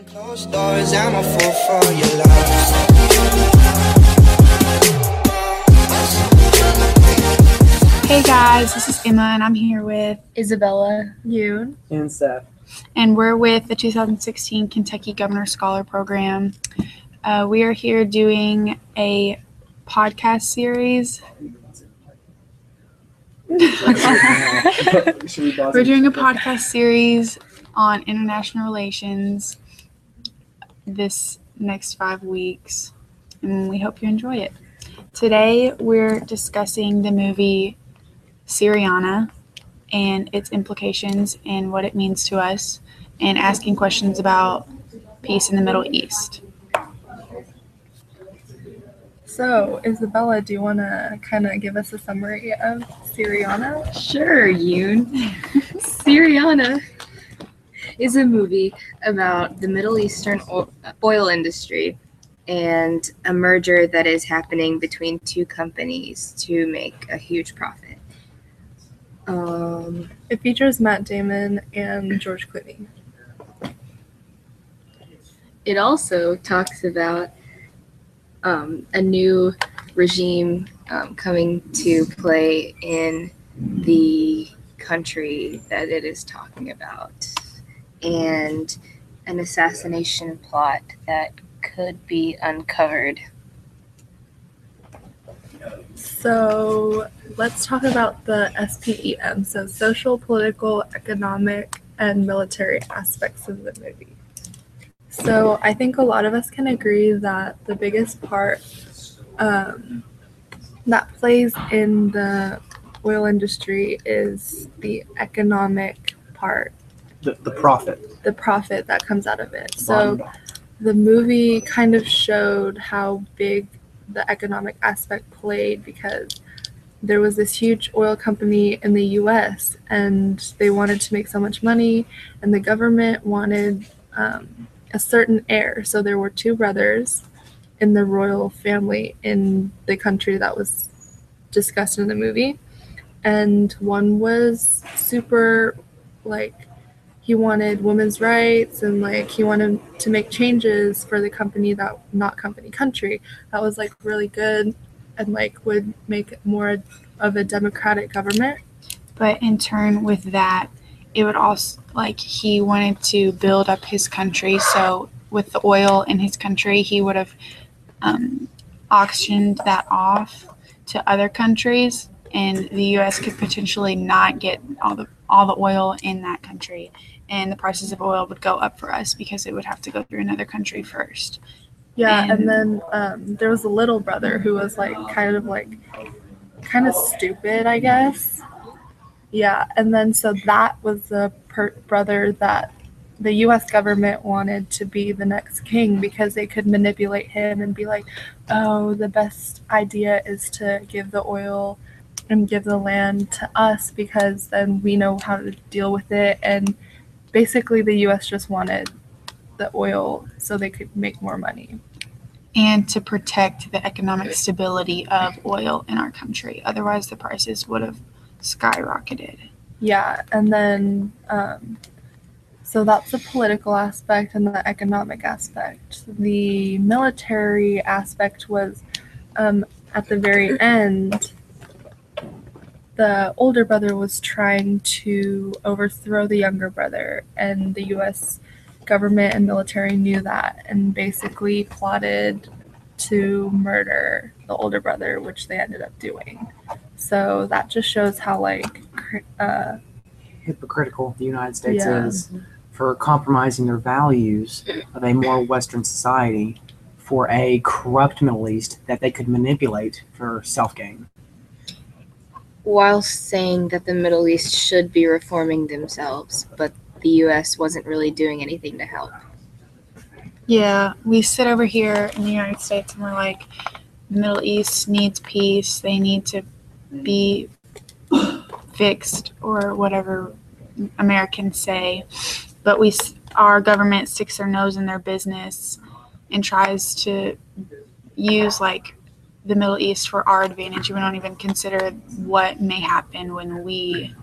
Behind closed doors, I'm a fool for your love. Hey guys, this is Emma, and I'm here with Isabella. you, and Seth. and we're with the 2016 Kentucky Governor Scholar Program. Uh, we are here doing a podcast series. We pause We're doing a podcast series on international relations this next five weeks, and we hope you enjoy it. Today, we're discussing the movie Syriana and its implications and what it means to us, and asking questions about peace in the Middle East. So, Isabella, do you want to kind of give us a summary of Syriana? Sure, Yoon. Syriana is a movie about the Middle Eastern oil industry and a merger that is happening between two companies to make a huge profit. Um, It features Matt Damon and George Clooney. it also talks about um, a new regime um, coming to play in the country that it is talking about and an assassination plot that could be uncovered. So, let's talk about the SPEM, so social, political, economic, and military aspects of the movie. So, I think a lot of us can agree that the biggest part um, that plays in the oil industry is the economic part, The, the profit. the profit that comes out of it. So, the movie kind of showed how big the economic aspect played because there was this huge oil company in the US and they wanted to make so much money and the government wanted um, a certain heir. So there were two brothers in the royal family in the country that was discussed in the movie. And one was super like he wanted women's rights and like he wanted to make changes for the company that not company country that was like really good and like would make more of a democratic government But in turn, with that, it would also like he wanted to build up his country. So with the oil in his country, he would have um, auctioned that off to other countries, and the U.S. could potentially not get all the all the oil in that country, and the prices of oil would go up for us because it would have to go through another country first. yeah and, And- then um, there was a little brother who was like kind of like kind of stupid i guess yeah and then so that was the per- brother that the US government wanted to be the next king because they could manipulate him and be like, oh, the best idea is to give the oil and give the land to us because then we know how to deal with it. And basically, the US just wanted the oil so they could make more money. and to protect the economic stability of oil in our country. Otherwise, the prices would have skyrocketed. Yeah, and then um, so that's the political aspect and the economic aspect. The military aspect was um, at the very end. The older brother was trying to overthrow the younger brother, and the U.S. government and military knew that, and basically plotted to murder the older brother, which they ended up doing. So that just shows how like uh, Hypocritical the United States Yeah. is for compromising their values of a more Western society for a corrupt Middle East that they could manipulate for self gain. While saying that the Middle East should be reforming themselves, but the US wasn't really doing anything to help. Yeah, we sit over here in the United States and we're like, the Middle East needs peace. They need to be fixed or whatever Americans say. But we, our government sticks their nose in their business and tries to use like the Middle East for our advantage. We don't even consider what may happen when we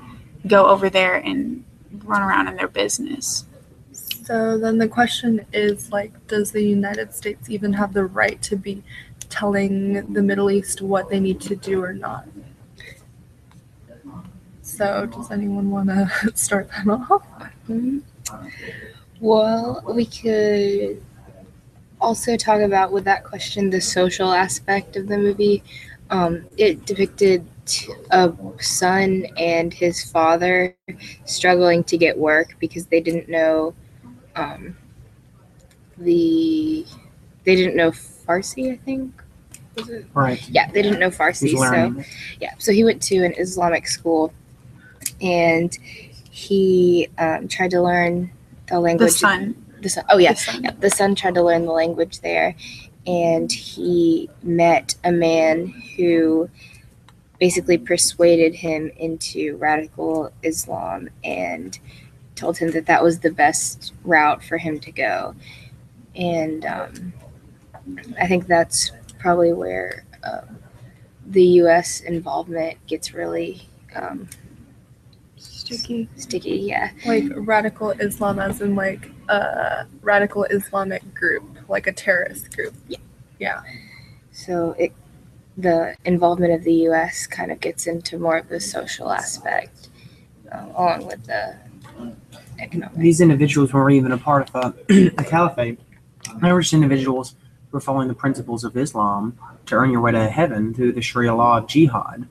go over there and run around in their business. So then the question is like, does the United States even have the right to be telling the Middle East what they need to do or not? So does anyone want to start that off? Mhm. Well, we could also talk about with that question the social aspect of the movie. Um, it depicted a son and his father struggling to get work because they didn't know um, the they didn't know Farsi. I think? Right. Yeah, they didn't know Farsi, so yeah so he went to an islamic school and he um, tried to learn the The language sun. The son oh yeah The sun. yeah, the son tried to learn the language there and he met a man who basically persuaded him into radical islam and told him that that was the best route for him to go and um, i think that's probably where um, the us involvement gets really um, Sticky. sticky yeah Like radical Islam, as in like a radical Islamic group, like a terrorist group. Yeah. Yeah. So it, the involvement of the U.S. kind of gets into more of the social aspect, um, along with the economic. These individuals weren't even a part of a, a caliphate. They were just individuals who were following the principles of Islam to earn your way to heaven through the Sharia law of jihad.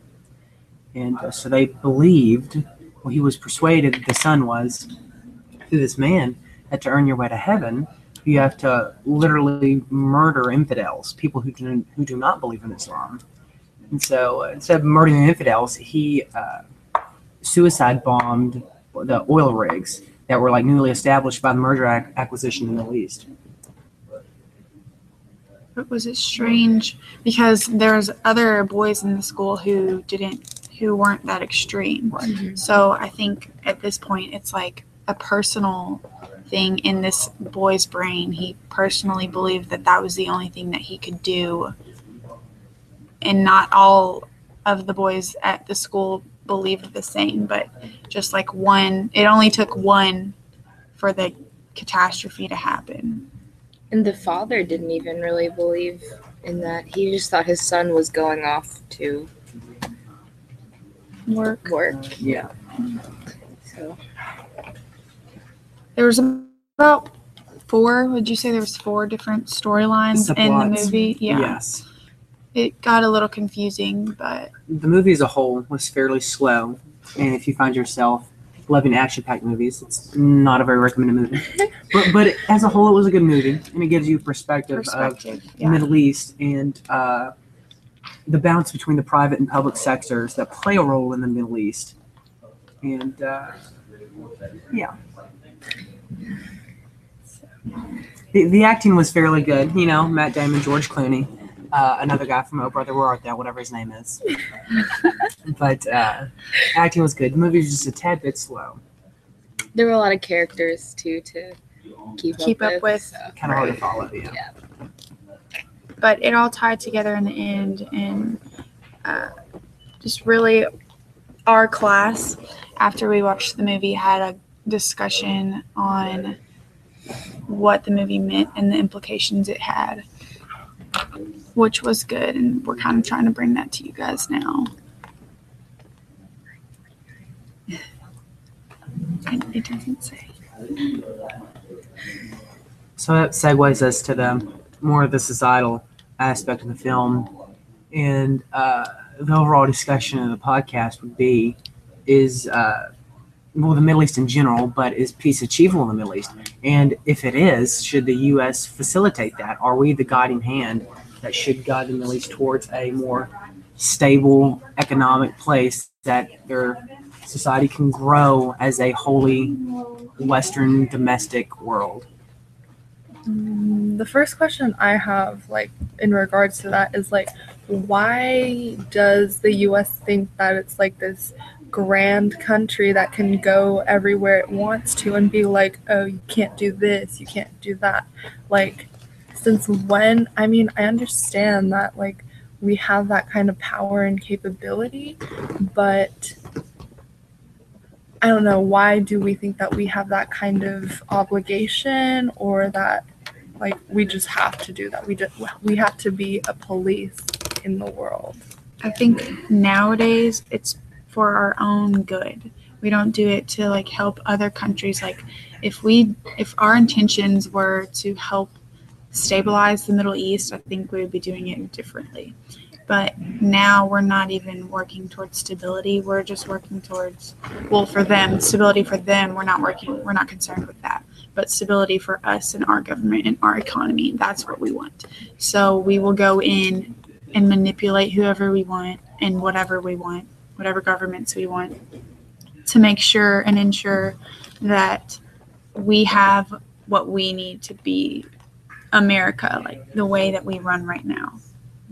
And uh, so they believed, well, he was persuaded, that the son was, through this man, that to earn your way to heaven, you have to literally murder infidels, people who do, who do not believe in Islam. And so uh, instead of murdering infidels, he uh, suicide bombed the oil rigs that were like newly established by the merger ac- acquisition in the Middle East. But was it strange because there's other boys in the school who didn't, who weren't that extreme. Mhm. So I think at this point it's like a personal thing in this boy's brain. He personally believed that that was the only thing that he could do, and not all of the boys at the school believed the same. But just like one, it only took one for the catastrophe to happen. And the father didn't even really believe in that. He just thought his son was going off to Work. work. Yeah. So There was about four. Would you say there was four different storylines in the movie? Yeah. Yes. It got a little confusing, but The movie as a whole was fairly slow, and if you find yourself loving action-packed movies, it's not a very recommended movie. but but as a whole, it was a good movie, and it gives you perspective, of perspective. the Yeah. Middle East and uh, the balance between the private and public sectors that play a role in the Middle East. And uh, yeah. The, the acting was fairly good. You know, Matt Damon, George Clooney, uh, another guy from Oh Brother Where Art Thou, whatever his name is. but uh, acting was good. The movie was just a tad bit slow. there were a lot of characters too to keep, Keep up, up with. so. Kind of hard to follow. Yeah. Yeah. but it all tied together in the end and uh, just really our class after we watched the movie had a discussion on what the movie meant and the implications it had which was good and we're kind of trying to bring that to you guys now. It doesn't say. So that segues us to the more of the societal aspect of the film, and uh, the overall discussion of the podcast would be: is uh, well the Middle East in general, but is peace achievable in the Middle East? And if it is, should the U.S. facilitate that? Are we the guiding hand that should guide the Middle East towards a more stable economic place that their society can grow as a wholly Western domestic world? Mm, The first question I have, like, in regards to that is like, why does the US think that it's like this grand country that can go everywhere it wants to and be like, oh, you can't do this, you can't do that? Like, since when? I mean, I understand that, like, we have that kind of power and capability, but I don't know why do we think that we have that kind of obligation or that like we just have to do that. We just we have to be a police in the world. I think nowadays it's for our own good. We don't do it to like help other countries. Like if we if our intentions were to help stabilize the Middle East, I think we would be doing it differently. But now we're not even working towards stability. We're just working towards well for them, stability for them. We're not working we're not concerned with that. But stability for us and our government and our economy, that's what we want. So we will go in and manipulate whoever we want and whatever we want, whatever governments we want, to make sure and ensure that we have what we need to be America, like the way that we run right now.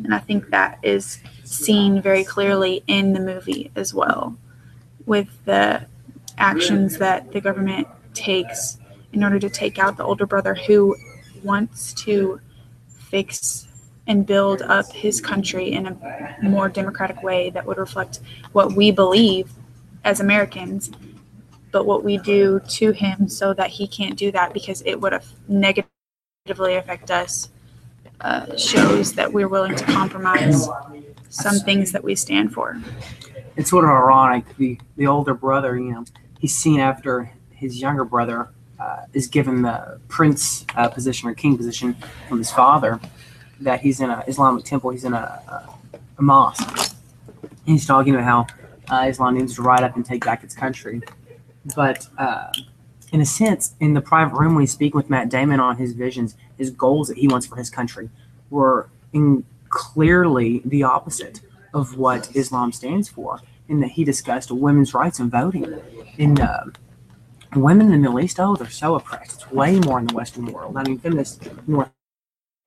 And I think that is seen very clearly in the movie as well, with the actions that the government takes in order to take out the older brother who wants to fix and build up his country in a more democratic way that would reflect what we believe as Americans, but what we do to him so that he can't do that because it would have negatively affect us uh, shows that we're willing to compromise some things that we stand for. It's sort of ironic. The the older brother, you know, he's seen after his younger brother uh, is given the prince uh, position or king position from his father. That he's in an Islamic temple. He's in a, a, mosque. He's talking about how uh, Islam needs to rise up and take back its country. But uh, in a sense, in the private room when he's speaking with Matt Damon on his visions, his goals that he wants for his country were in clearly the opposite of what Islam stands for. In that he discussed women's rights and voting. In uh, women in the Middle East, oh, they're so oppressed. It's way more in the Western world. I mean, feminists in North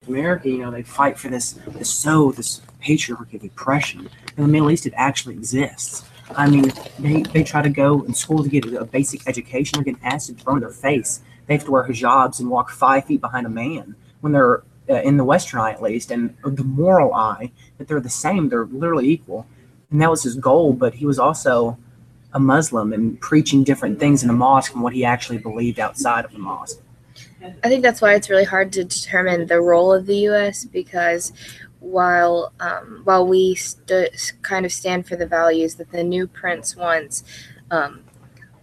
America, you know, they fight for this, this so this patriarchy of oppression. In the Middle East, it actually exists. I mean, they, they try to go in school to get a basic education. They're getting acid thrown in their face. They have to wear hijabs and walk five feet behind a man when they're uh, in the Western eye, at least, and the moral eye that they're the same. They're literally equal, and that was his goal. But he was also a Muslim and preaching different things in a mosque from what he actually believed outside of the mosque. I think that's why it's really hard to determine the role of the U.S. because while um, while we st- kind of stand for the values that the new prince wants, um,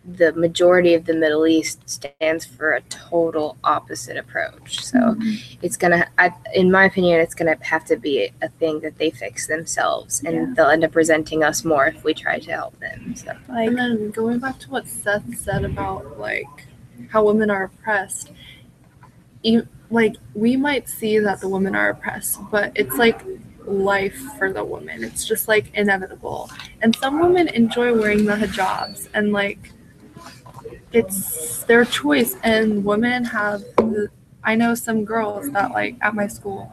the majority of the Middle East stands for a total opposite approach. So mm-hmm. it's gonna, I, in my opinion, it's gonna have to be a thing that they fix themselves, and yeah. they'll end up resenting us more if we try to help them. So, like, and then going back to what Seth said about like how women are oppressed, like we might see that the women are oppressed, but it's like life for the woman. It's just like inevitable. And some women enjoy wearing the hijabs and like it's their choice and women have I know some girls that like at my school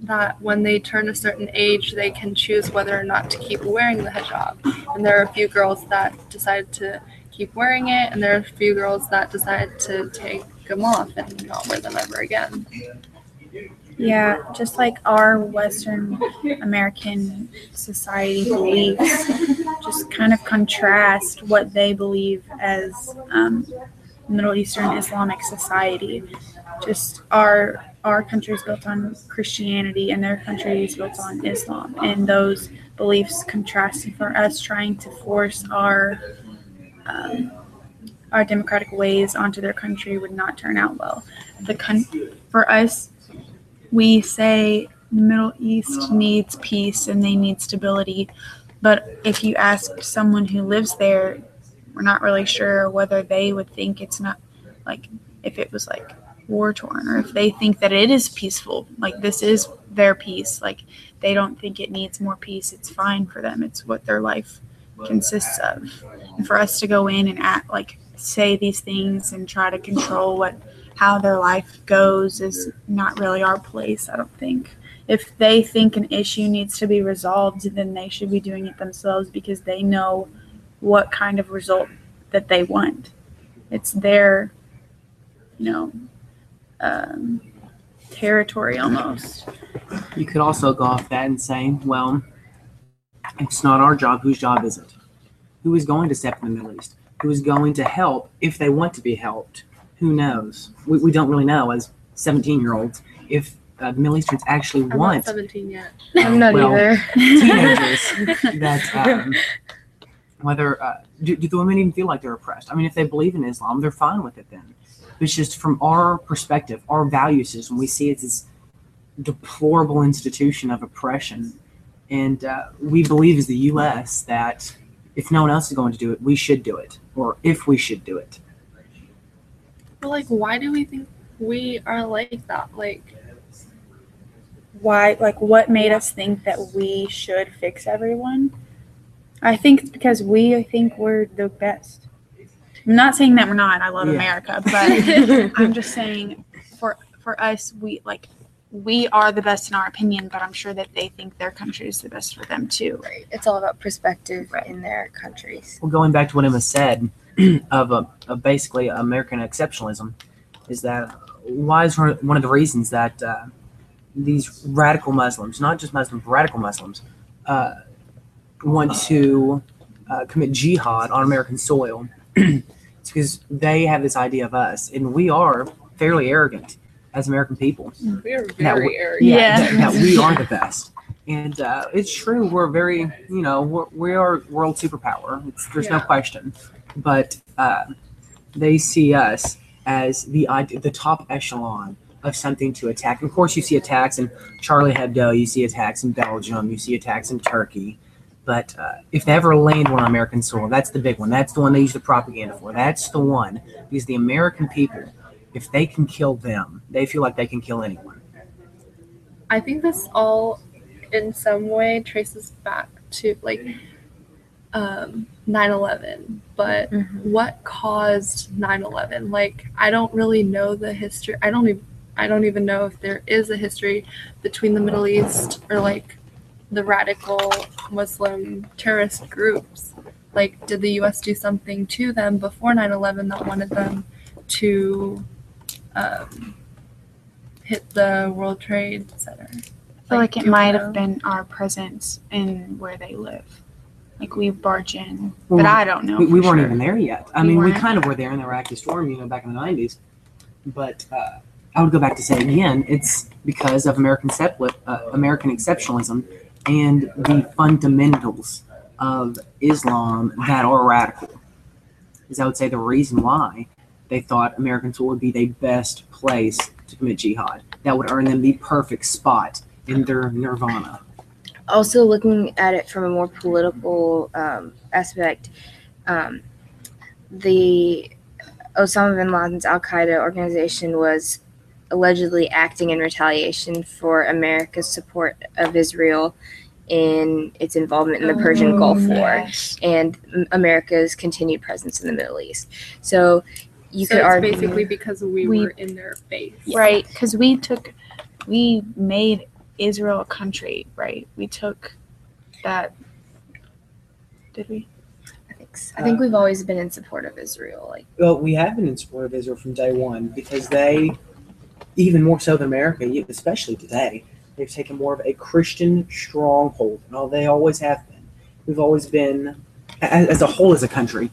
that when they turn a certain age they can choose whether or not to keep wearing the hijab. And there are a few girls that decide to keep wearing it and there are a few girls that decide to take them off and not wear them ever again. Yeah, just like our Western American society beliefs, just kind of contrast what they believe as um, Middle Eastern Islamic society. Just our our country is built on Christianity and their country is built on Islam, and those beliefs contrasting for us trying to force our um, our democratic ways onto their country would not turn out well. The con- for us we say the Middle East needs peace and they need stability. But if you ask someone who lives there, we're not really sure whether they would think it's not like if it was like war torn or if they think that it is peaceful. Like this is their peace. Like they don't think it needs more peace. It's fine for them. It's what their life consists of. And for us to go in and act like say these things and try to control what how their life goes is not really our place, I don't think. If they think an issue needs to be resolved, then they should be doing it themselves because they know what kind of result that they want. It's their, you know, um, territory almost. You could also go off that and say, well, it's not our job. Whose job is it? Who is going to step in the Middle East? Who is going to help if they want to be helped. Who knows? We, we don't really know as 17 year olds if uh, Middle Easterns actually I'm not want 17 yet. I'm not Well, either. teenagers that um, whether uh, do, do the women even feel like they're oppressed? I mean, if they believe in Islam, they're fine with it then. It's just from our perspective, our value system, we see it as deplorable institution of oppression, and uh, we believe as the U.S. that if no one else is going to do it, we should do it, or if we should do it. But like, why do we think we are like that? Like, why like what made us think that we should fix everyone i think it's because we I think we're the best i'm not saying that we're not i love Yeah. america but i'm just saying for for us we like we are the best in our opinion but i'm sure that they think their country is the best for them too Right. It's all about perspective Right. in their countries. Well, going back to what Emma said of, uh, of basically American exceptionalism, is that why is one one of the reasons that uh, these radical Muslims, not just Muslims, but radical Muslims, uh, want to uh, commit jihad on American soil? it's because they have this idea of us, and we are fairly arrogant as American people. we are That very w- arrogant. Yeah. that, that we are the best. And uh, it's true, we're very, you know, we're, we are world superpower. It's, there's no question. But uh, they see us as the ide- the top echelon of something to attack. Of course, you see attacks in Charlie Hebdo, you see attacks in Belgium, you see attacks in Turkey. But uh, if they ever land one on American soil, that's the big one. That's the one they use the propaganda for. That's the one. Because the American people, if they can kill them, they feel like they can kill anyone. I think this all, in some way, traces back to like um, 9/11. But what caused 9/11? Like, I don't really know the history. I don't even. I don't even know if there is a history between the Middle East or like the radical Muslim terrorist groups. Like, did the U.S. do something to them before 9/11 that wanted them to um, hit the World Trade Center? i feel like it might know. have been our presence in where they live like we barge in Well, but i don't know we, we weren't sure. even there yet. I We mean, we weren't. kind of were there in the Iraqi storm, you know, back in the 90s. But uh, I would go back to say again, it's because of American, sepli- uh, American exceptionalism and the fundamentals of Islam that are radical. Is I would say the reason why they thought Americans would be the best place to commit jihad. That would earn them the perfect spot in their nirvana. Also, looking at it from a more political um, aspect, um, the Osama bin Laden's Al Qaeda organization was allegedly acting in retaliation for America's support of Israel in its involvement in the Persian Gulf War Yes. and America's continued presence in the Middle East. So you so could it's argue basically because we, We- were in their face. right because we took we made israel a country right we took that did we I think, so. I think we've always been in support of Israel. Like Well, we have been in support of Israel from day one because they, even more so than America, especially today, they've taken more of a Christian stronghold. No, they always have been. We've always been, as, as a whole, as a country,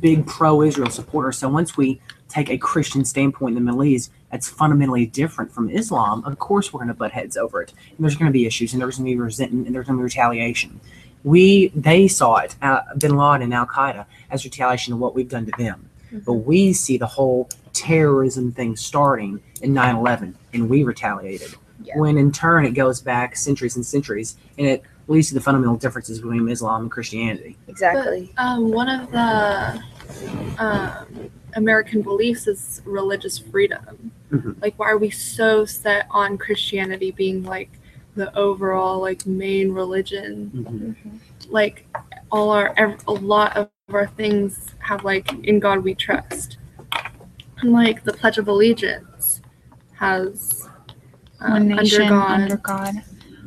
big pro-Israel supporter. So once we take a Christian standpoint in the Middle East, that's fundamentally different from Islam. Of course, we're going to butt heads over it, and there's going to be issues, and there's going to be resentment, and there's going to be retaliation. We, they saw it, uh, Bin Laden and Al Qaeda, as retaliation of what we've done to them. But we see the whole terrorism thing starting in 9 11, and we retaliated. Yeah. When in turn it goes back centuries and centuries, and it leads to the fundamental differences between Islam and Christianity. exactly. Um, one of the um, American beliefs is religious freedom. Mhm. Like, why are we so set on Christianity being like the overall like main religion? Like, all our ev- a lot of our things have like in God we trust, and like the Pledge of Allegiance has um, one nation undergone. under god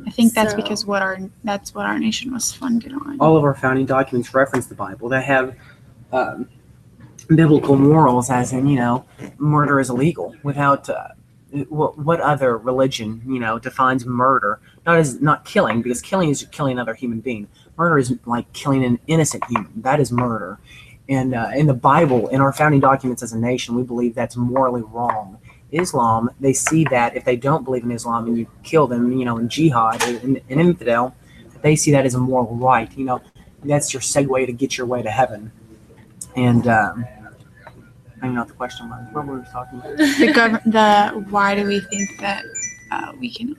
i think that's So- because what our that's what our nation was funded on All of our founding documents reference the Bible. They have um, biblical morals, as in, you know, murder is illegal. Without uh, what, what other religion, you know, defines murder? Not as not killing, because killing is killing another human being. Murder is like killing an innocent human. That is murder. And uh, in the Bible, in our founding documents as a nation, we believe that's morally wrong. Islam, they see that if they don't believe in Islam and you kill them, you know, in jihad, an infidel, they see that as a moral right. You know, that's your segue to get your way to heaven. And um, I don't know what the question was. What were we talking about? The gov- the why do we think that uh, we can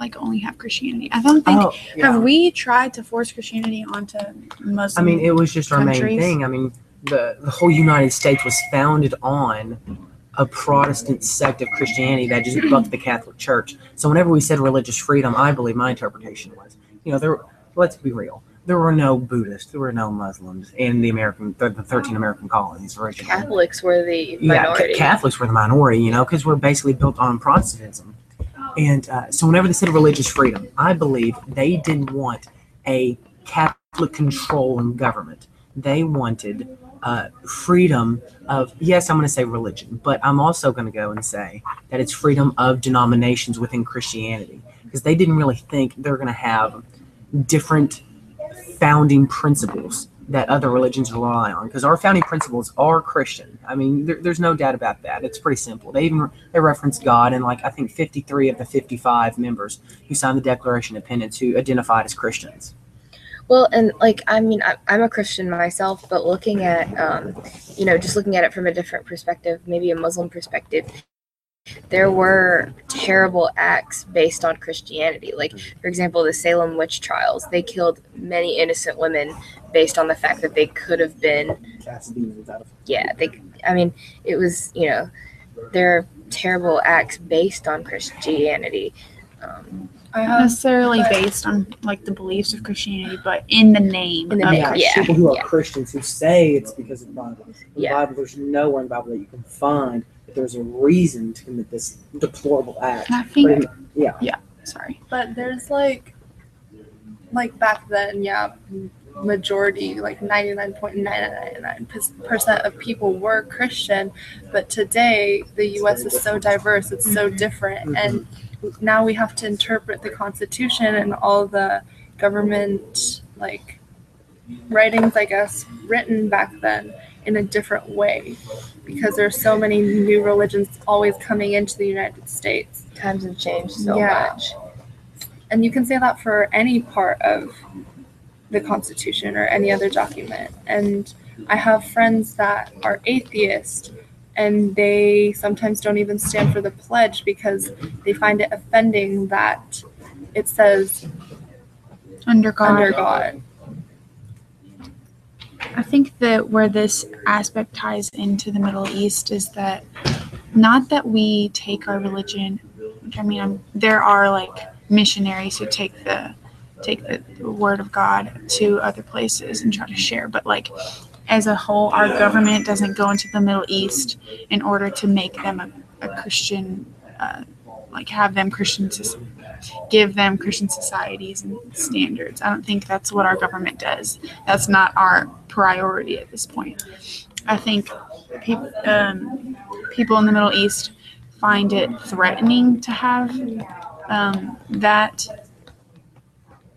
like only have Christianity? I don't think Oh, yeah. have we tried to force Christianity onto Muslim. I mean, it was just our main thing. I mean, the, the whole United States was founded on a Protestant sect of Christianity that just bucked the Catholic Church. So whenever we said religious freedom, I believe my interpretation was, you know, there. Let's be real. There were no Buddhists. There were no Muslims in the American, the, thirteen American colonies originally. Catholics were the Yeah, minority. Catholics were the minority, you know, because we're basically built on Protestantism. And uh, so, whenever they said religious freedom, I believe they didn't want a Catholic control in government. They wanted uh, freedom of, yes, I'm going to say religion, but I'm also going to go and say that it's freedom of denominations within Christianity. Because they didn't really think they're going to have different founding principles that other religions rely on because our founding principles are christian. I mean there, there's no doubt about that. It's pretty simple. They even they reference god and like i think 53 of the 55 members who signed the declaration of independence who identified as christians Well, and like I mean, I, I'm a Christian myself, but looking at, um, you know, just looking at it from a different perspective, maybe a Muslim perspective, there were terrible acts based on Christianity. Like, for example, the Salem witch trials. They killed many innocent women based on the fact that they could have been, yeah, they. I mean, it was, you know, there are terrible acts based on Christianity. Um, not have necessarily based on like the beliefs of Christianity, but in the name In the name, Christianity. yeah. people who are yeah. christians who say it's because of the bible in the Yeah. bible there's nowhere in the bible that you can find that there's a reason to commit this deplorable act And I think, in- yeah sorry, But there's like, like back then, yeah, majority, like 99.999% of people were Christian. But today, the U.S. is so diverse, it's so mm-hmm. different. Mm-hmm. And now we have to interpret the Constitution and all the government, like, writings, I guess, written back then in a different way because there's so many new religions always coming into the United States. times have changed so Yeah. much. And you can say that for any part of the Constitution or any other document. And I have friends that are atheist and they sometimes don't even stand for the pledge because they find it offending that it says under God. under God. I think that where this aspect ties into the Middle East is that not that we take our religion, which I mean, i there are like missionaries who take the take the word of God to other places and try to share, but like as a whole, our government doesn't go into the Middle East in order to make them a, a Christian, uh, like have them Christian, give them Christian societies and standards. I don't think that's what our government does that's not our priority at this point. I think people um, people in the Middle East find it threatening to have um, that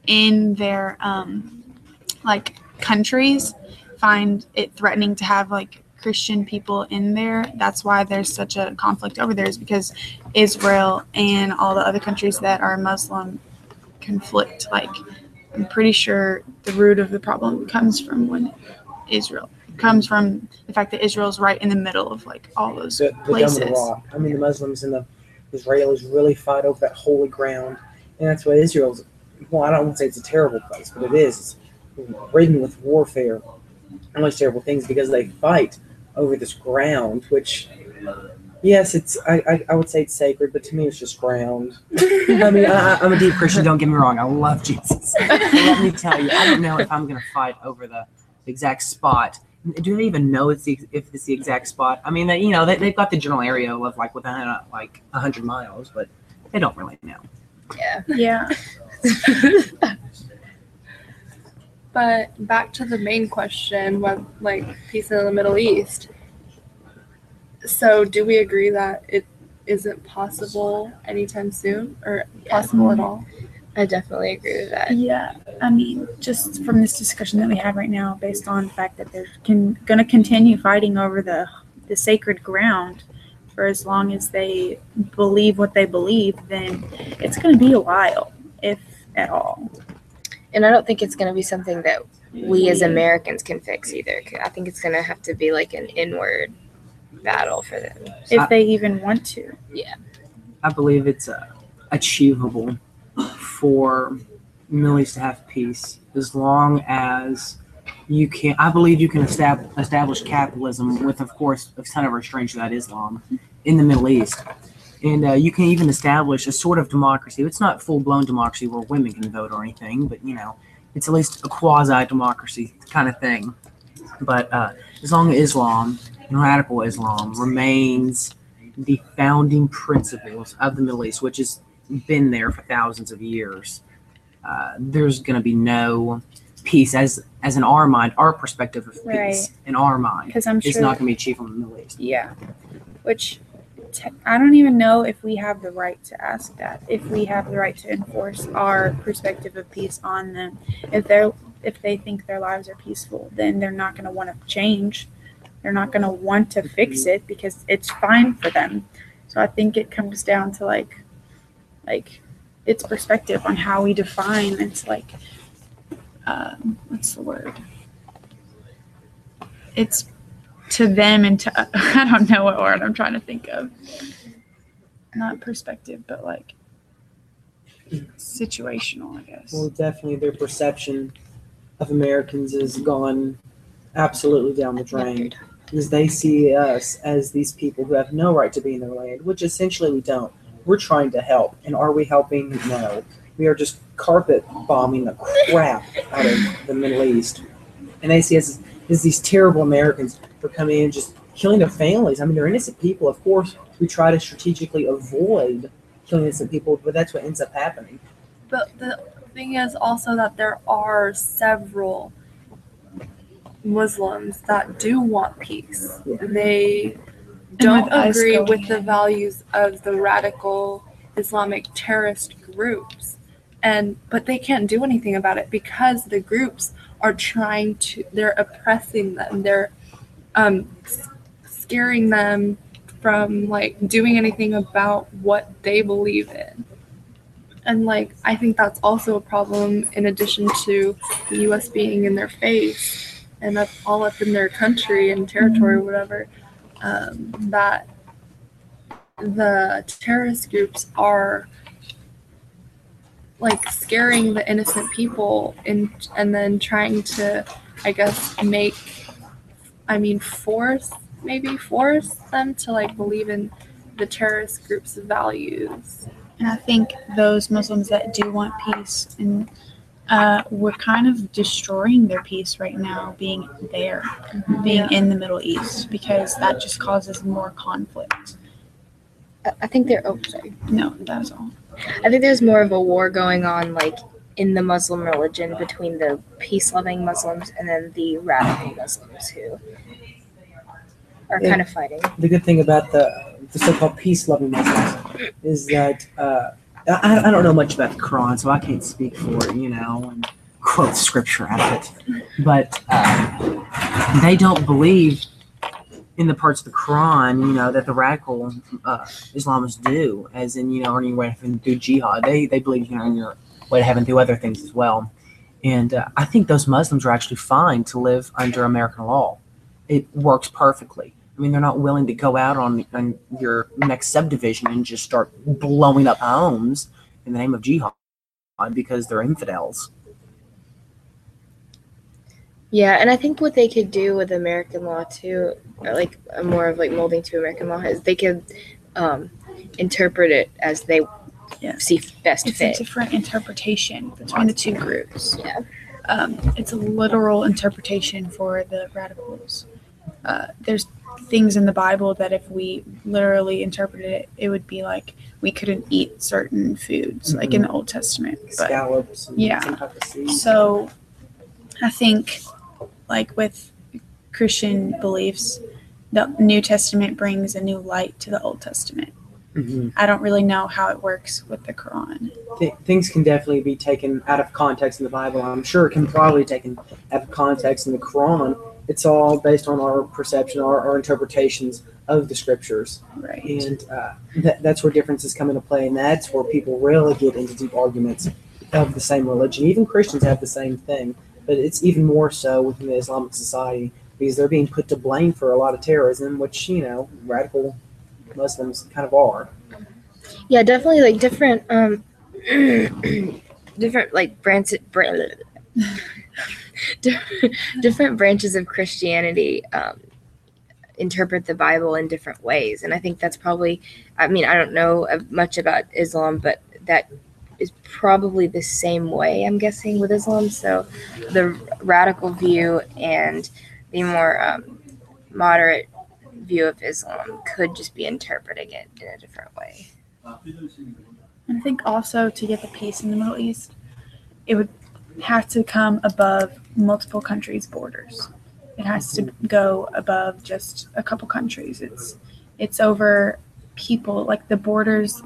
in their um, like countries. Find it threatening to have like Christian people in there. That's why there's such a conflict over there, is because Israel and all the other countries that are Muslim conflict. Like I'm pretty sure the root of the problem comes from when Israel comes from the fact that Israel's right in the middle of like all those the, the Dome of the places. Rock. I mean, the Muslims and the Israelis really fight over that holy ground, and that's why Israel's. Well, I don't want to say it's a terrible place, but it is. It's ridden with warfare and much terrible things because they fight over this ground, which. Yes, it's. I, I, I would say it's sacred, but to me, it's just ground. I mean, I, I- I'm a deep Christian. Don't get me wrong. I love Jesus. Let me tell you, I don't know if I'm going to fight over the exact spot. Do they even know it's the, if it's the exact spot? I mean, they, you know, they, they've got the general area of like within uh, like hundred miles, but they don't really know. Yeah. Yeah. But back to the main question, what like peace in the Middle East. So do we agree that it isn't possible anytime soon or possible at all? I definitely agree with that. Yeah, I mean, just from this discussion that we have right now, based on the fact that they're con- going to continue fighting over the the sacred ground for as long as they believe what they believe, then it's going to be a while, if at all. And I don't think it's going to be something that we as Americans can fix either. I think it's going to have to be like an inward battle for them. If they even want to. Yeah. I believe it's uh, achievable for Middle East to have peace as long as you can. I believe you can estab- establish capitalism with, of course, a ton of restraints that Islam in the Middle East. And uh, you can even establish a sort of democracy. It's not full blown democracy where women can vote or anything, but you know, it's at least a quasi democracy kind of thing. But uh, as long as Islam and radical Islam remains the founding principles of the Middle East, which has been there for thousands of years, uh, there's going to be no peace as as in our mind, our perspective of peace Right. in our mind Because I'm is sure. not going to be achieved in the Middle East. Yeah. Which te- I don't even know if we have the right to ask that. If we have the right to enforce our perspective of peace on them. If they're if they think their lives are peaceful, then they're not going to want to change. They're not going to want to fix it because it's fine for them. So I think it comes down to like like its perspective on how we define it's like um, what's the word? It's to them and to I don't know what word I'm trying to think of. Not perspective, but like situational, I guess. Well, definitely their perception of Americans has gone absolutely down the drain because they see us as these people who have no right to be in their land, which essentially we don't. We're trying to help, and are we helping? No. We are just carpet bombing the crap out of the Middle East, and they see us as these terrible Americans for coming in and just killing their families. I mean, they're innocent people. Of course, we try to strategically avoid killing innocent people, but that's what ends up happening. But the thing is also that there are several Muslims that do want peace. They don't agree with the values of the radical Islamic terrorist groups. And but they can't do anything about it because the groups are trying to they're oppressing them. They're um scaring them from like doing anything about what they believe in. And like I think that's also a problem in addition to the US being in their face and up all up in their country and territory or whatever. Um, that the terrorist groups are like scaring the innocent people and and then trying to I guess make I mean force maybe force them to like believe in the terrorist group's values. And I think those Muslims that do want peace and uh, we're kind of destroying their peace right now being there, being Yeah. in the Middle East, because that just causes more conflict. I- I think they're oh sorry. No, that's all. I think there's more of a war going on like in the Muslim religion between the peace loving Muslims and then the radical Muslims who are Yeah. kind of fighting. the good thing about the, the so-called peace-loving Muslims is that uh, I, I don't know much about the Quran, so I can't speak for it, you know, and quote scripture out of it. But uh, they don't believe in the parts of the Quran, you know, that the radical uh, Islamists do, as in, you know, earning your way to heaven through jihad. They they believe you can earn your way to heaven through other things as well. And uh, I think those Muslims are actually fine to live under American law. It works perfectly. I mean, they're not willing to go out on, on your next subdivision and just start blowing up homes in the name of jihad because they're infidels. Yeah, and I think what they could do with American law too, like more of like molding to American law, is they could um, interpret it as they Yeah. see best It's a different interpretation between the two groups. Yeah. Um, it's a literal interpretation for the radicals. Uh, there's things in the Bible that if we literally interpreted it, it would be like we couldn't eat certain foods, like in the Old Testament. But Scallops. And Yeah. some type of. So I think, like with Christian beliefs, the New Testament brings a new light to the Old Testament. Mhm. I don't really know how it works with the Quran. Th- things can definitely be taken out of context in the Bible. I'm sure it can probably be taken out of context in the Quran. It's all based on our perception, our, our interpretations of the scriptures. Right. and uh, that, that's where differences come into play, and that's where people really get into deep arguments of the same religion. Even Christians have the same thing, but it's even more so within the Islamic society because they're being put to blame for a lot of terrorism, which you know radical Muslims kind of are. Yeah, definitely like different um different like branches different branches of Christianity um interpret the Bible in different ways and I think that's probably I mean I don't know much about Islam but that is probably the same way I'm guessing with Islam so the radical view and the more um, moderate view of Islam could just be interpreting it in a different way. And I think also to get the peace in the Middle East, it would have to come above multiple countries' borders. It has to go above just a couple countries. It's it's over people like the borders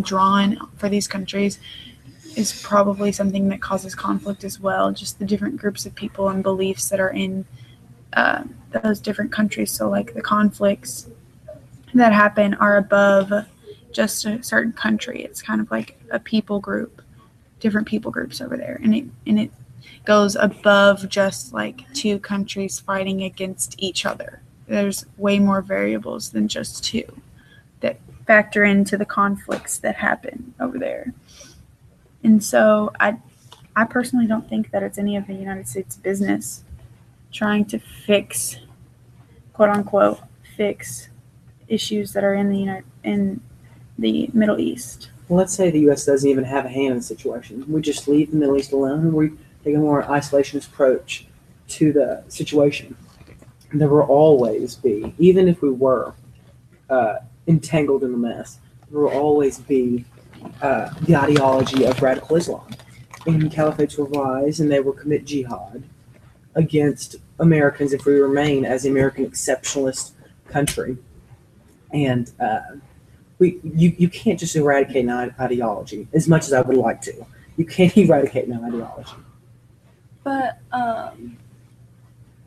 drawn for these countries is probably something that causes conflict as well. Just the different groups of people and beliefs that are in uh, those different countries. So like the conflicts that happen are above just a certain country. It's kind of like a people group, different people groups over there, and it and it goes above just like two countries fighting against each other. There's way more variables than just two factor into the conflicts that happen over there. And so I I personally don't think that it's any of the United States business trying to fix quote unquote fix issues that are in the United in the Middle East. Well, let's say the U.S. doesn't even have a hand in the situation. We just leave the Middle East alone, and we take a more isolationist approach to the situation. There will always be, even if we were uh, entangled in the mess, there will always be uh, the ideology of radical Islam. And caliphates will rise, and they will commit jihad against Americans if we remain as the American exceptionalist country. And uh, we you, you can't just eradicate an ideology as much as I would like to. You can't eradicate an ideology. But um,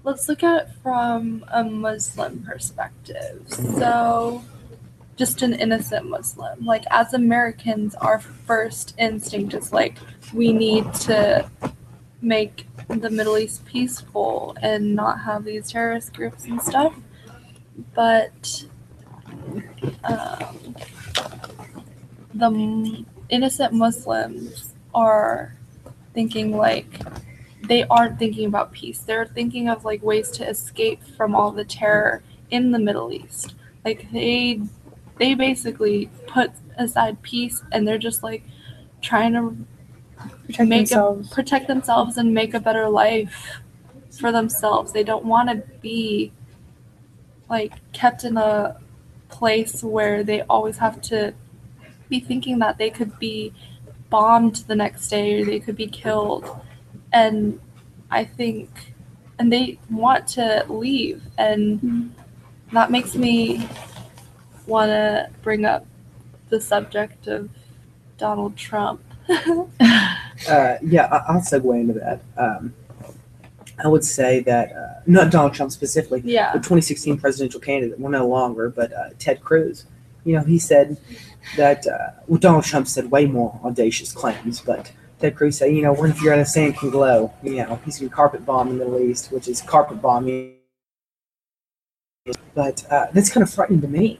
let's look at it from a Muslim perspective. So, just an innocent Muslim. Like, as Americans, our first instinct is like, we need to make the Middle East peaceful and not have these terrorist groups and stuff. But um, the innocent Muslims are thinking like they aren't thinking about peace. They're thinking of like ways to escape from all the terror in the Middle East. Like they they basically put aside peace and they're just like trying to Protect make themselves. a protect themselves and make a better life for themselves. They don't want to be like kept in a place where they always have to be thinking that they could be bombed the next day or they could be killed. And I think and they want to leave and mm-hmm. that makes me want to bring up the subject of Donald Trump. Uh, yeah, I, I'll segue into that. Um, I would say that uh, not Donald Trump specifically, yeah. the 2016 presidential candidate, well, no longer, but uh, Ted Cruz. You know, he said that, uh, well, Donald Trump said way more audacious claims, but Ted Cruz said, you know, if you're at a sand can glow? You know, he's going to carpet bomb the Middle East, which is carpet bombing. But uh, that's kind of frightening to me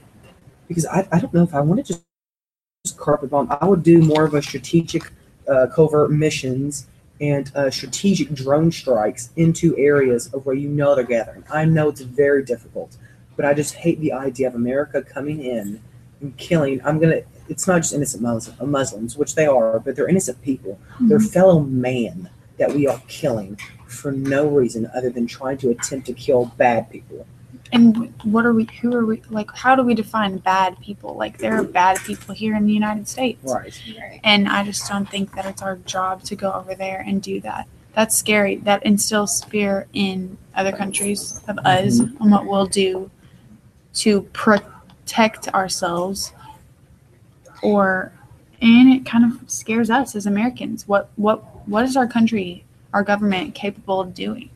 because I, I don't know if I want to just, just carpet bomb. I would do more of a strategic uh, covert missions and uh, strategic drone strikes into areas of where you know they're gathering. I know it's very difficult, but I just hate the idea of America coming in and killing. I'm gonna. It's not just innocent Muslim, uh, Muslims, which they are, but they're innocent people. They're fellow man that we are killing for no reason other than trying to attempt to kill bad people. And what are we? Who are we? Like, how do we define bad people? Like, there are bad people here in the United States, Right. and I just don't think that it's our job to go over there and do that. That's scary. That instills fear in other countries of us mm-hmm. and what we'll do to protect ourselves or and it kind of scares us as Americans. What what what is our country, our government capable of doing?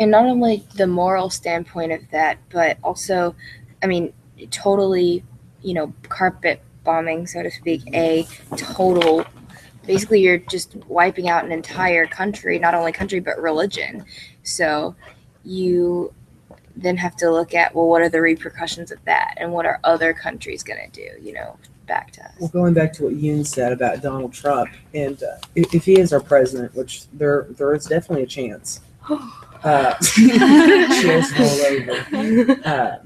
And not only the moral standpoint of that, but also, I mean, totally, you know, carpet bombing, so to speak, a total. Basically, you're just wiping out an entire country, not only country but religion. So, you then have to look at well, what are the repercussions of that, and what are other countries going to do? You know, back to us. Well, going back to what Yoon said about Donald Trump, and uh, if, if he is our president, which there there is definitely a chance. Uh, over. Uh,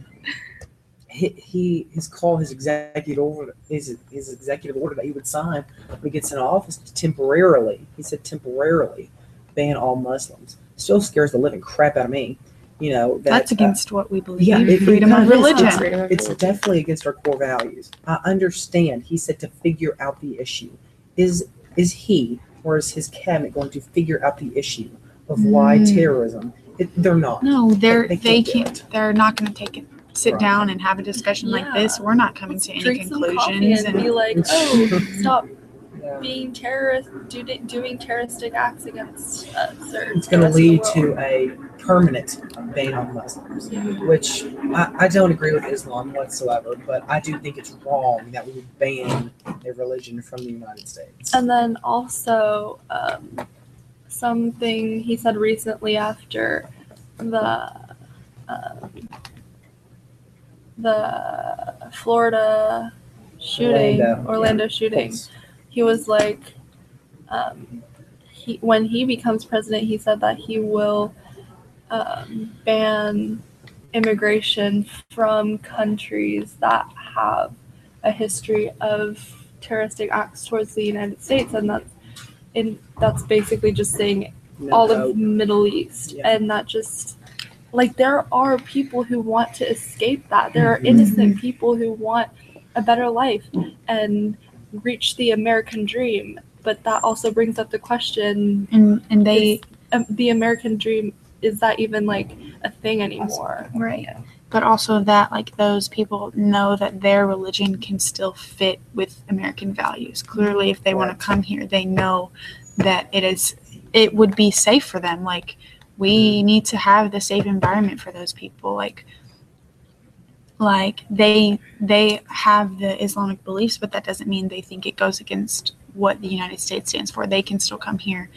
he, he his call his executive order his, his executive order that he would sign when he gets in office to temporarily he said temporarily ban all Muslims still scares the living crap out of me. You know that, That's uh, against what we believe. yeah, it- freedom it of religion. Freedom of it's definitely against our core values. I understand. He said to figure out the issue. Is is he or is his cabinet going to figure out the issue of why Mm. terrorism? It, they're not. No, they're They- they they can't do can't. They're not going to take it. Sit Right. down and have a discussion like this. We're not coming to any Drink some coffee conclusions. and be like, oh, stop Yeah. being terrorist, do, doing terroristic acts against us. Or It's going to rest of the lead to a permanent ban on Muslims, which I, I don't agree with Islam whatsoever. But I do think it's wrong that we would ban a religion from the United States. And then also um, something he said recently after the um, the Florida shooting, Orlando, Orlando, yeah. shooting. He was like, um, he when he becomes president, he said that he will um, ban immigration from countries that have a history of terroristic acts towards the United States, and that's in that's basically just saying No all hope. of Middle East, Yeah. and that just like there are people who want to escape that. There are Mhm. innocent people who want a better life and reach the American dream. But that also brings up the question: and, and they is, um, the American dream is that even like a thing anymore? right. But also that like those people know that their religion can still fit with American values. Clearly, if they want to come here, they know that it is it would be safe for them. Like we mm-hmm. need to have the safe environment for those people. Like like they they have the Islamic beliefs, but that doesn't mean they think it goes against what the United States stands for. They can still come here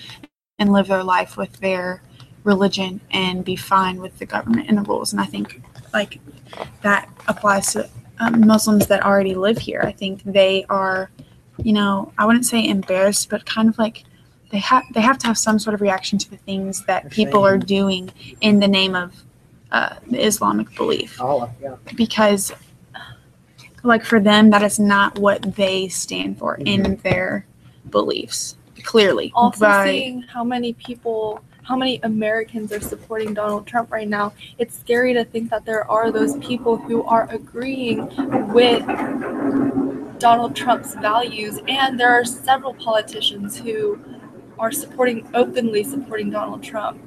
and live their life with their religion and be fine with the government and the rules. And I think like that applies to um, Muslims that already live here. I think they are, you know, I wouldn't say embarrassed, but kind of like they have they have to have some sort of reaction to the things that people are doing in the name of uh, the Islamic belief Allah, yeah. because like for them that is not what they stand for in their beliefs clearly Also, By- seeing how many people, how many Americans are supporting Donald Trump right now, it's scary to think that there are those people who are agreeing with Donald Trump's values, and there are several politicians who are supporting, openly supporting Donald Trump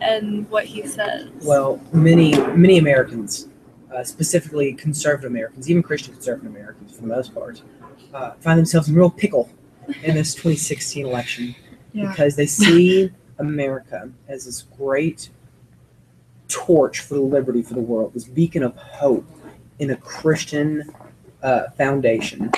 and what he says. Well, many many Americans, uh, specifically conservative Americans, even Christian conservative Americans for the most part, uh, find themselves in real pickle in this 2016 election Yeah. because they see America as this great torch for the liberty for the world, this beacon of hope in a Christian uh, foundation,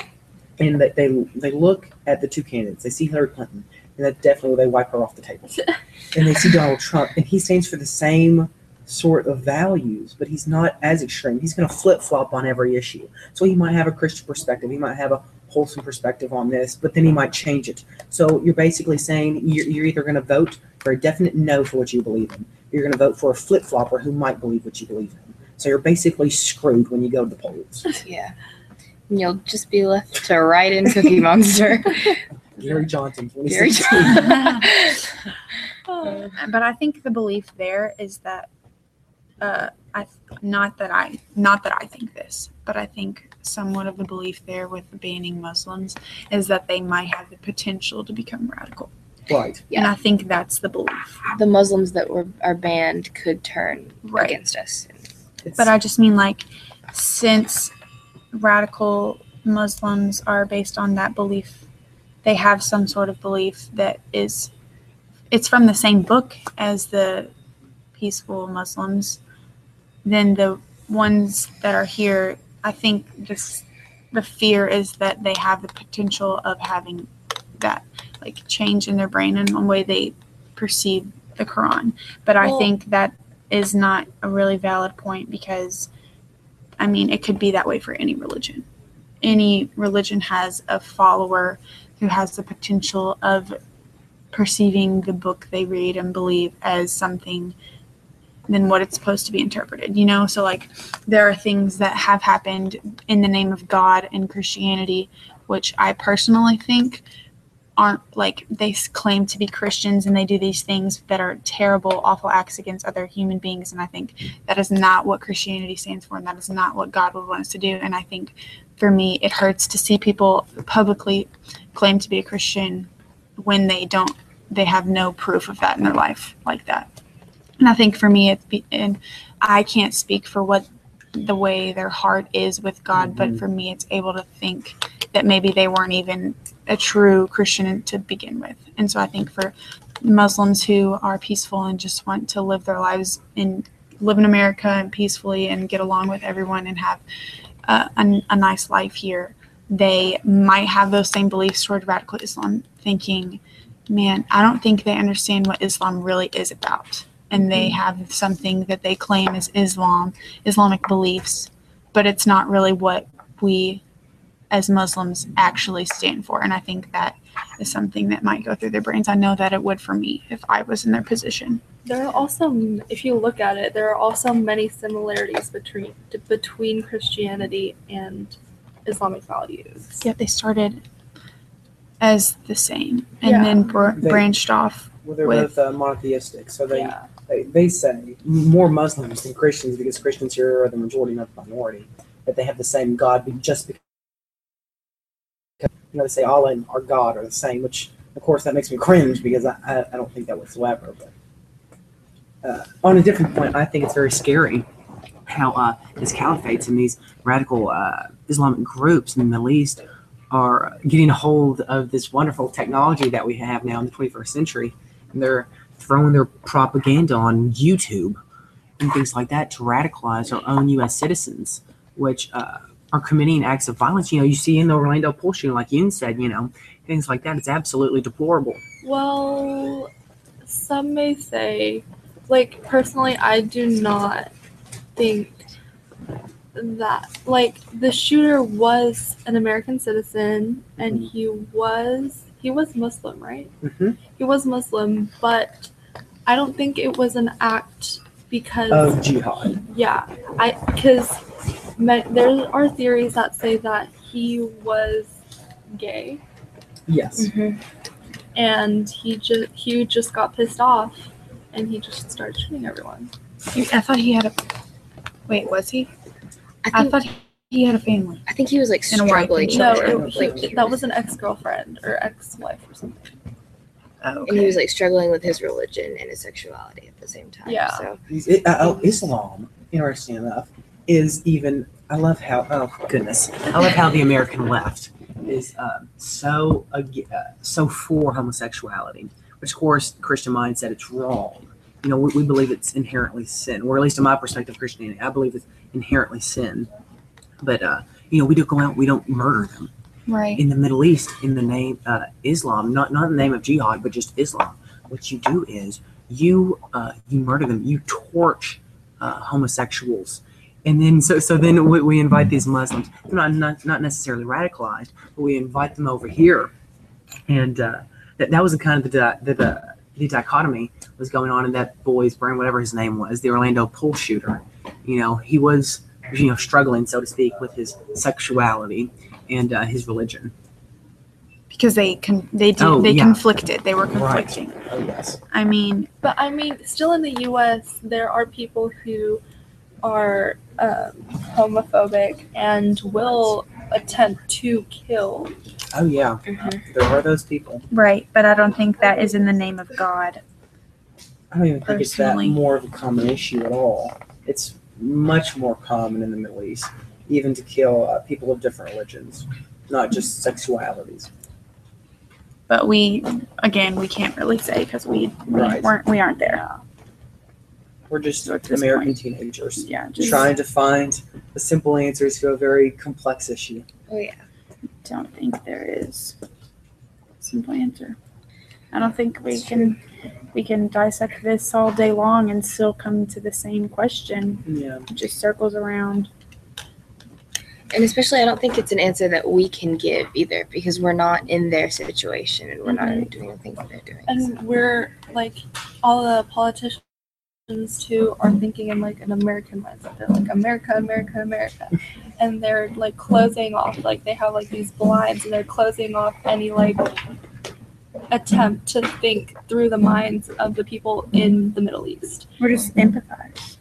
and that they they look at the two candidates. They see Hillary Clinton, and that definitely they wipe her off the table. and they see Donald Trump, and he stands for the same sort of values, but he's not as extreme. He's going to flip flop on every issue. So he might have a Christian perspective. He might have a wholesome perspective on this, but then he might change it. So you're basically saying you're, you're either going to vote for a definite no for what you believe in, or you're going to vote for a flip flopper who might believe what you believe in. So you're basically screwed when you go to the polls. Yeah. And you'll just be left to write in Cookie Monster. Gary Johnson, Gary 2016. Oh, but i think the belief there is that uh i not that i not that i think this but i think somewhat of the belief there with banning muslims is that they might have the potential to become radical right. and i think that's the belief the Muslims that were are banned could turn right against us. It's, But I just mean like since radical Muslims are based on that belief. They have some sort of belief that is, it's from the same book as the peaceful Muslims. Then the ones that are here, I think this, the fear is that they have the potential of having that like change in their brain and the way they perceive the Quran. But I think that is not a really valid point because I mean, it could be that way for any religion. Any religion has a follower who has the potential of perceiving the book they read and believe as something than what it's supposed to be interpreted, you know? So, like, there are things that have happened in the name of God and Christianity, which I personally think aren't like they claim to be Christians and they do these things that are terrible, awful acts against other human beings. And I think that is not what Christianity stands for, and that is not what God would want us to do. And I think for me, it hurts to see people publicly claim to be a Christian when they don't, they have no proof of that in their life like that. And I think for me, it's, be, and I can't speak for what the way their heart is with God, but for me, it's able to think that maybe they weren't even a true Christian to begin with. And so I think for Muslims who are peaceful and just want to live their lives and live in America and peacefully and get along with everyone and have uh, a, a nice life here, they might have those same beliefs toward radical Islam, thinking, man, I don't think they understand what Islam really is about. And they have something that they claim is Islam, Islamic beliefs, but it's not really what we as Muslims actually stand for. And I think that is something that might go through their brains. I know that it would for me if I was in their position. There are also, if you look at it, there are also many similarities between between Christianity and Islamic values. Yet they started as the same and Yeah. then br- branched off. Well, they're With- both uh, monotheistic, so they, Yeah. They they say more Muslims than Christians because Christians here are the majority, not the minority. That they have the same God, just because you know they say Allah and our God are the same, which of course that makes me cringe because I, I, I don't think that whatsoever. But uh, on a different point, I think it's very scary how uh, these caliphates and these radical uh, Islamic groups in the Middle East are getting a hold of this wonderful technology that we have now in the 21st century, and they're throwing their propaganda on YouTube and things like that to radicalize our own U.S. citizens, which uh, are committing acts of violence. You know, you see in the Orlando Pulse shooting, like Yun said, you know, things like that. It's absolutely deplorable. Well, some may say, like personally, I do not think that like the shooter was an American citizen and he was he was Muslim, right? hmm He was Muslim, but I don't think it was an act because Of jihad. yeah, I because there are theories that say that he was gay Yes. Mhm. and he just he just got pissed off and he just started shooting everyone. I thought he had a. Wait, was he? I I thought he had a family. I think he was like And a wife struggling. No, it, like, he- that was an ex girlfriend or ex wife or something. Oh, and he was like struggling with his religion and his sexuality at the same time. Yeah. So it- uh, oh, Islam, interesting enough, is even. I love how. Oh goodness, I love how the American left is uh, so uh, so for homosexuality, which of course the Christian mind said it's wrong. You know, we, we believe it's inherently sin, or at least in my perspective, Christianity, I believe it's inherently sin. But uh, you know, we don't go out, we don't murder them right. in the Middle East in the name uh, Islam, not not in the name of jihad, but just Islam. What you do is you uh, you murder them, you torch uh, homosexuals, and then so so then we, we invite these Muslims. Not, not not necessarily radicalized, but we invite them over here, and uh, that that was the kind of the the, the the dichotomy was going on in that boy's brain, whatever his name was, the Orlando Pulse shooter. You know, he was you know struggling, so to speak, with his sexuality and uh, his religion. Because they con- they do, Oh, they yeah. conflicted. They were Right. conflicting. Oh yes. I mean, But I mean, still in the U.S., there are people who are um, homophobic and will attempt to kill. Oh yeah. Mhm. There are those people. right. But I don't think that is in the name of God. I don't even think it's that more of a common issue at all. It's much more common in the Middle East. Even to kill uh, people of different religions, not just sexualities. But we, again, we can't really say because we, we Right. weren't we aren't there. We're just So at this American point- teenagers Yeah, just trying to find the simple answers to a very complex issue. Oh yeah. I don't think there is a simple answer. I don't think we can we can dissect this all day long and still come to the same question. Yeah. It just circles around. And especially, I don't think it's an answer that we can give either because we're not in their situation and we're not mm-hmm. doing the things that they're doing. And we're like all the politicians too are thinking in like an American mindset. They're like America, America, America. And they're like closing off like they have like these blinds and they're closing off any like attempt to think through the minds of the people in the Middle East. We're just empathize.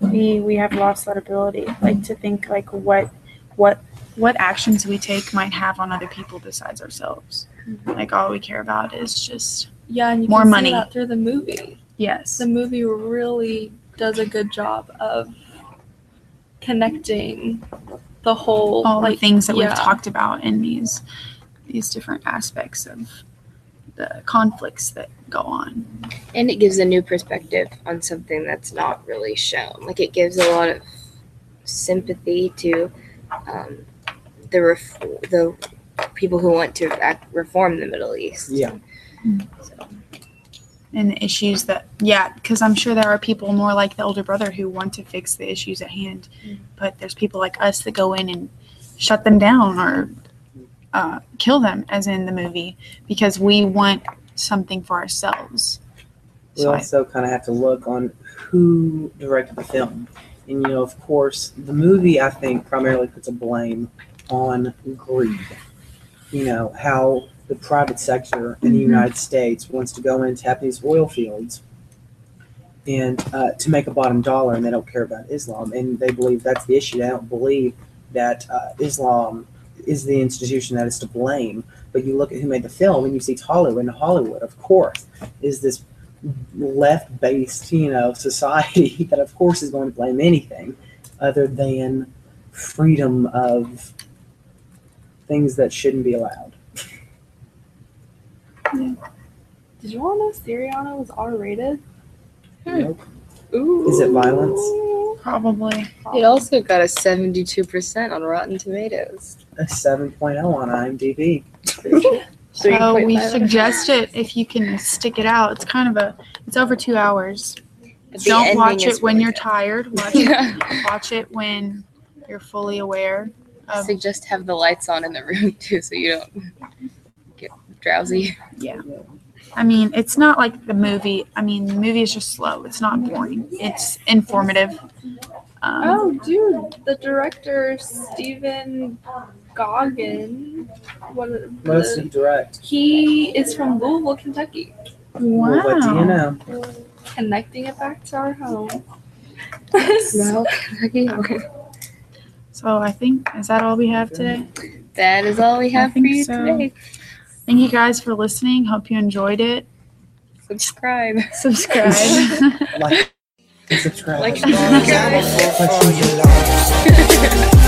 We we have lost that ability, like to think like what what what actions we take might have on other people besides ourselves. Mm-hmm. Like all we care about is just Yeah, and you More can money. see that through the movie. yes. The movie really does a good job of connecting the whole all like the things that yeah. we've talked about in these these different aspects of the conflicts that go on. And it gives a new perspective on something that's not really shown. Like it gives a lot of sympathy to um, the ref- the people who want to act, reform the Middle East. Yeah. So, And the issues that, yeah, because I'm sure there are people more like the older brother who want to fix the issues at hand, but there's people like us that go in and shut them down or uh, kill them, as in the movie, because we want something for ourselves. We So I, also kind of have to look on who directed the film. And, you know, of course, the movie, I think, primarily puts a blame on greed. You know, how the private sector in the Mhm. United States wants to go in and tap these oil fields and uh, to make a bottom dollar, and they don't care about Islam. And they believe that's the issue. They don't believe that uh, Islam is the institution that is to blame. But you look at who made the film, and you see it's Hollywood, and Hollywood, of course, is this left-based, you know, society that, of course, is going to blame anything other than freedom of things that shouldn't be allowed. Did you all know Syriana was R rated? Hmm. Nope. Ooh. Is it violence? probably. it also got a seventy-two percent on Rotten Tomatoes. A 7.0 on IMDb. So we suggest it if you can stick it out. It's kind of a, it's over two hours. The Don't ending watch is it when really you're good. tired. Watch it, watch it when you're fully aware I of suggest have the lights on in the room too, so you don't get drowsy. Yeah. I mean, it's not like the movie. I mean, the movie is just slow. It's not boring. It's informative. Um, Oh, dude, the director Stephen Gaghan. What? Most the- direct. he is from Louisville, Kentucky. wow. Well, what do you know? Connecting it back to our home. No, Okay. So I think is that all we have today. that is all we have for you so. today. Thank you guys for listening. Hope you enjoyed it. Subscribe. Subscribe. Like and subscribe. Like- I'm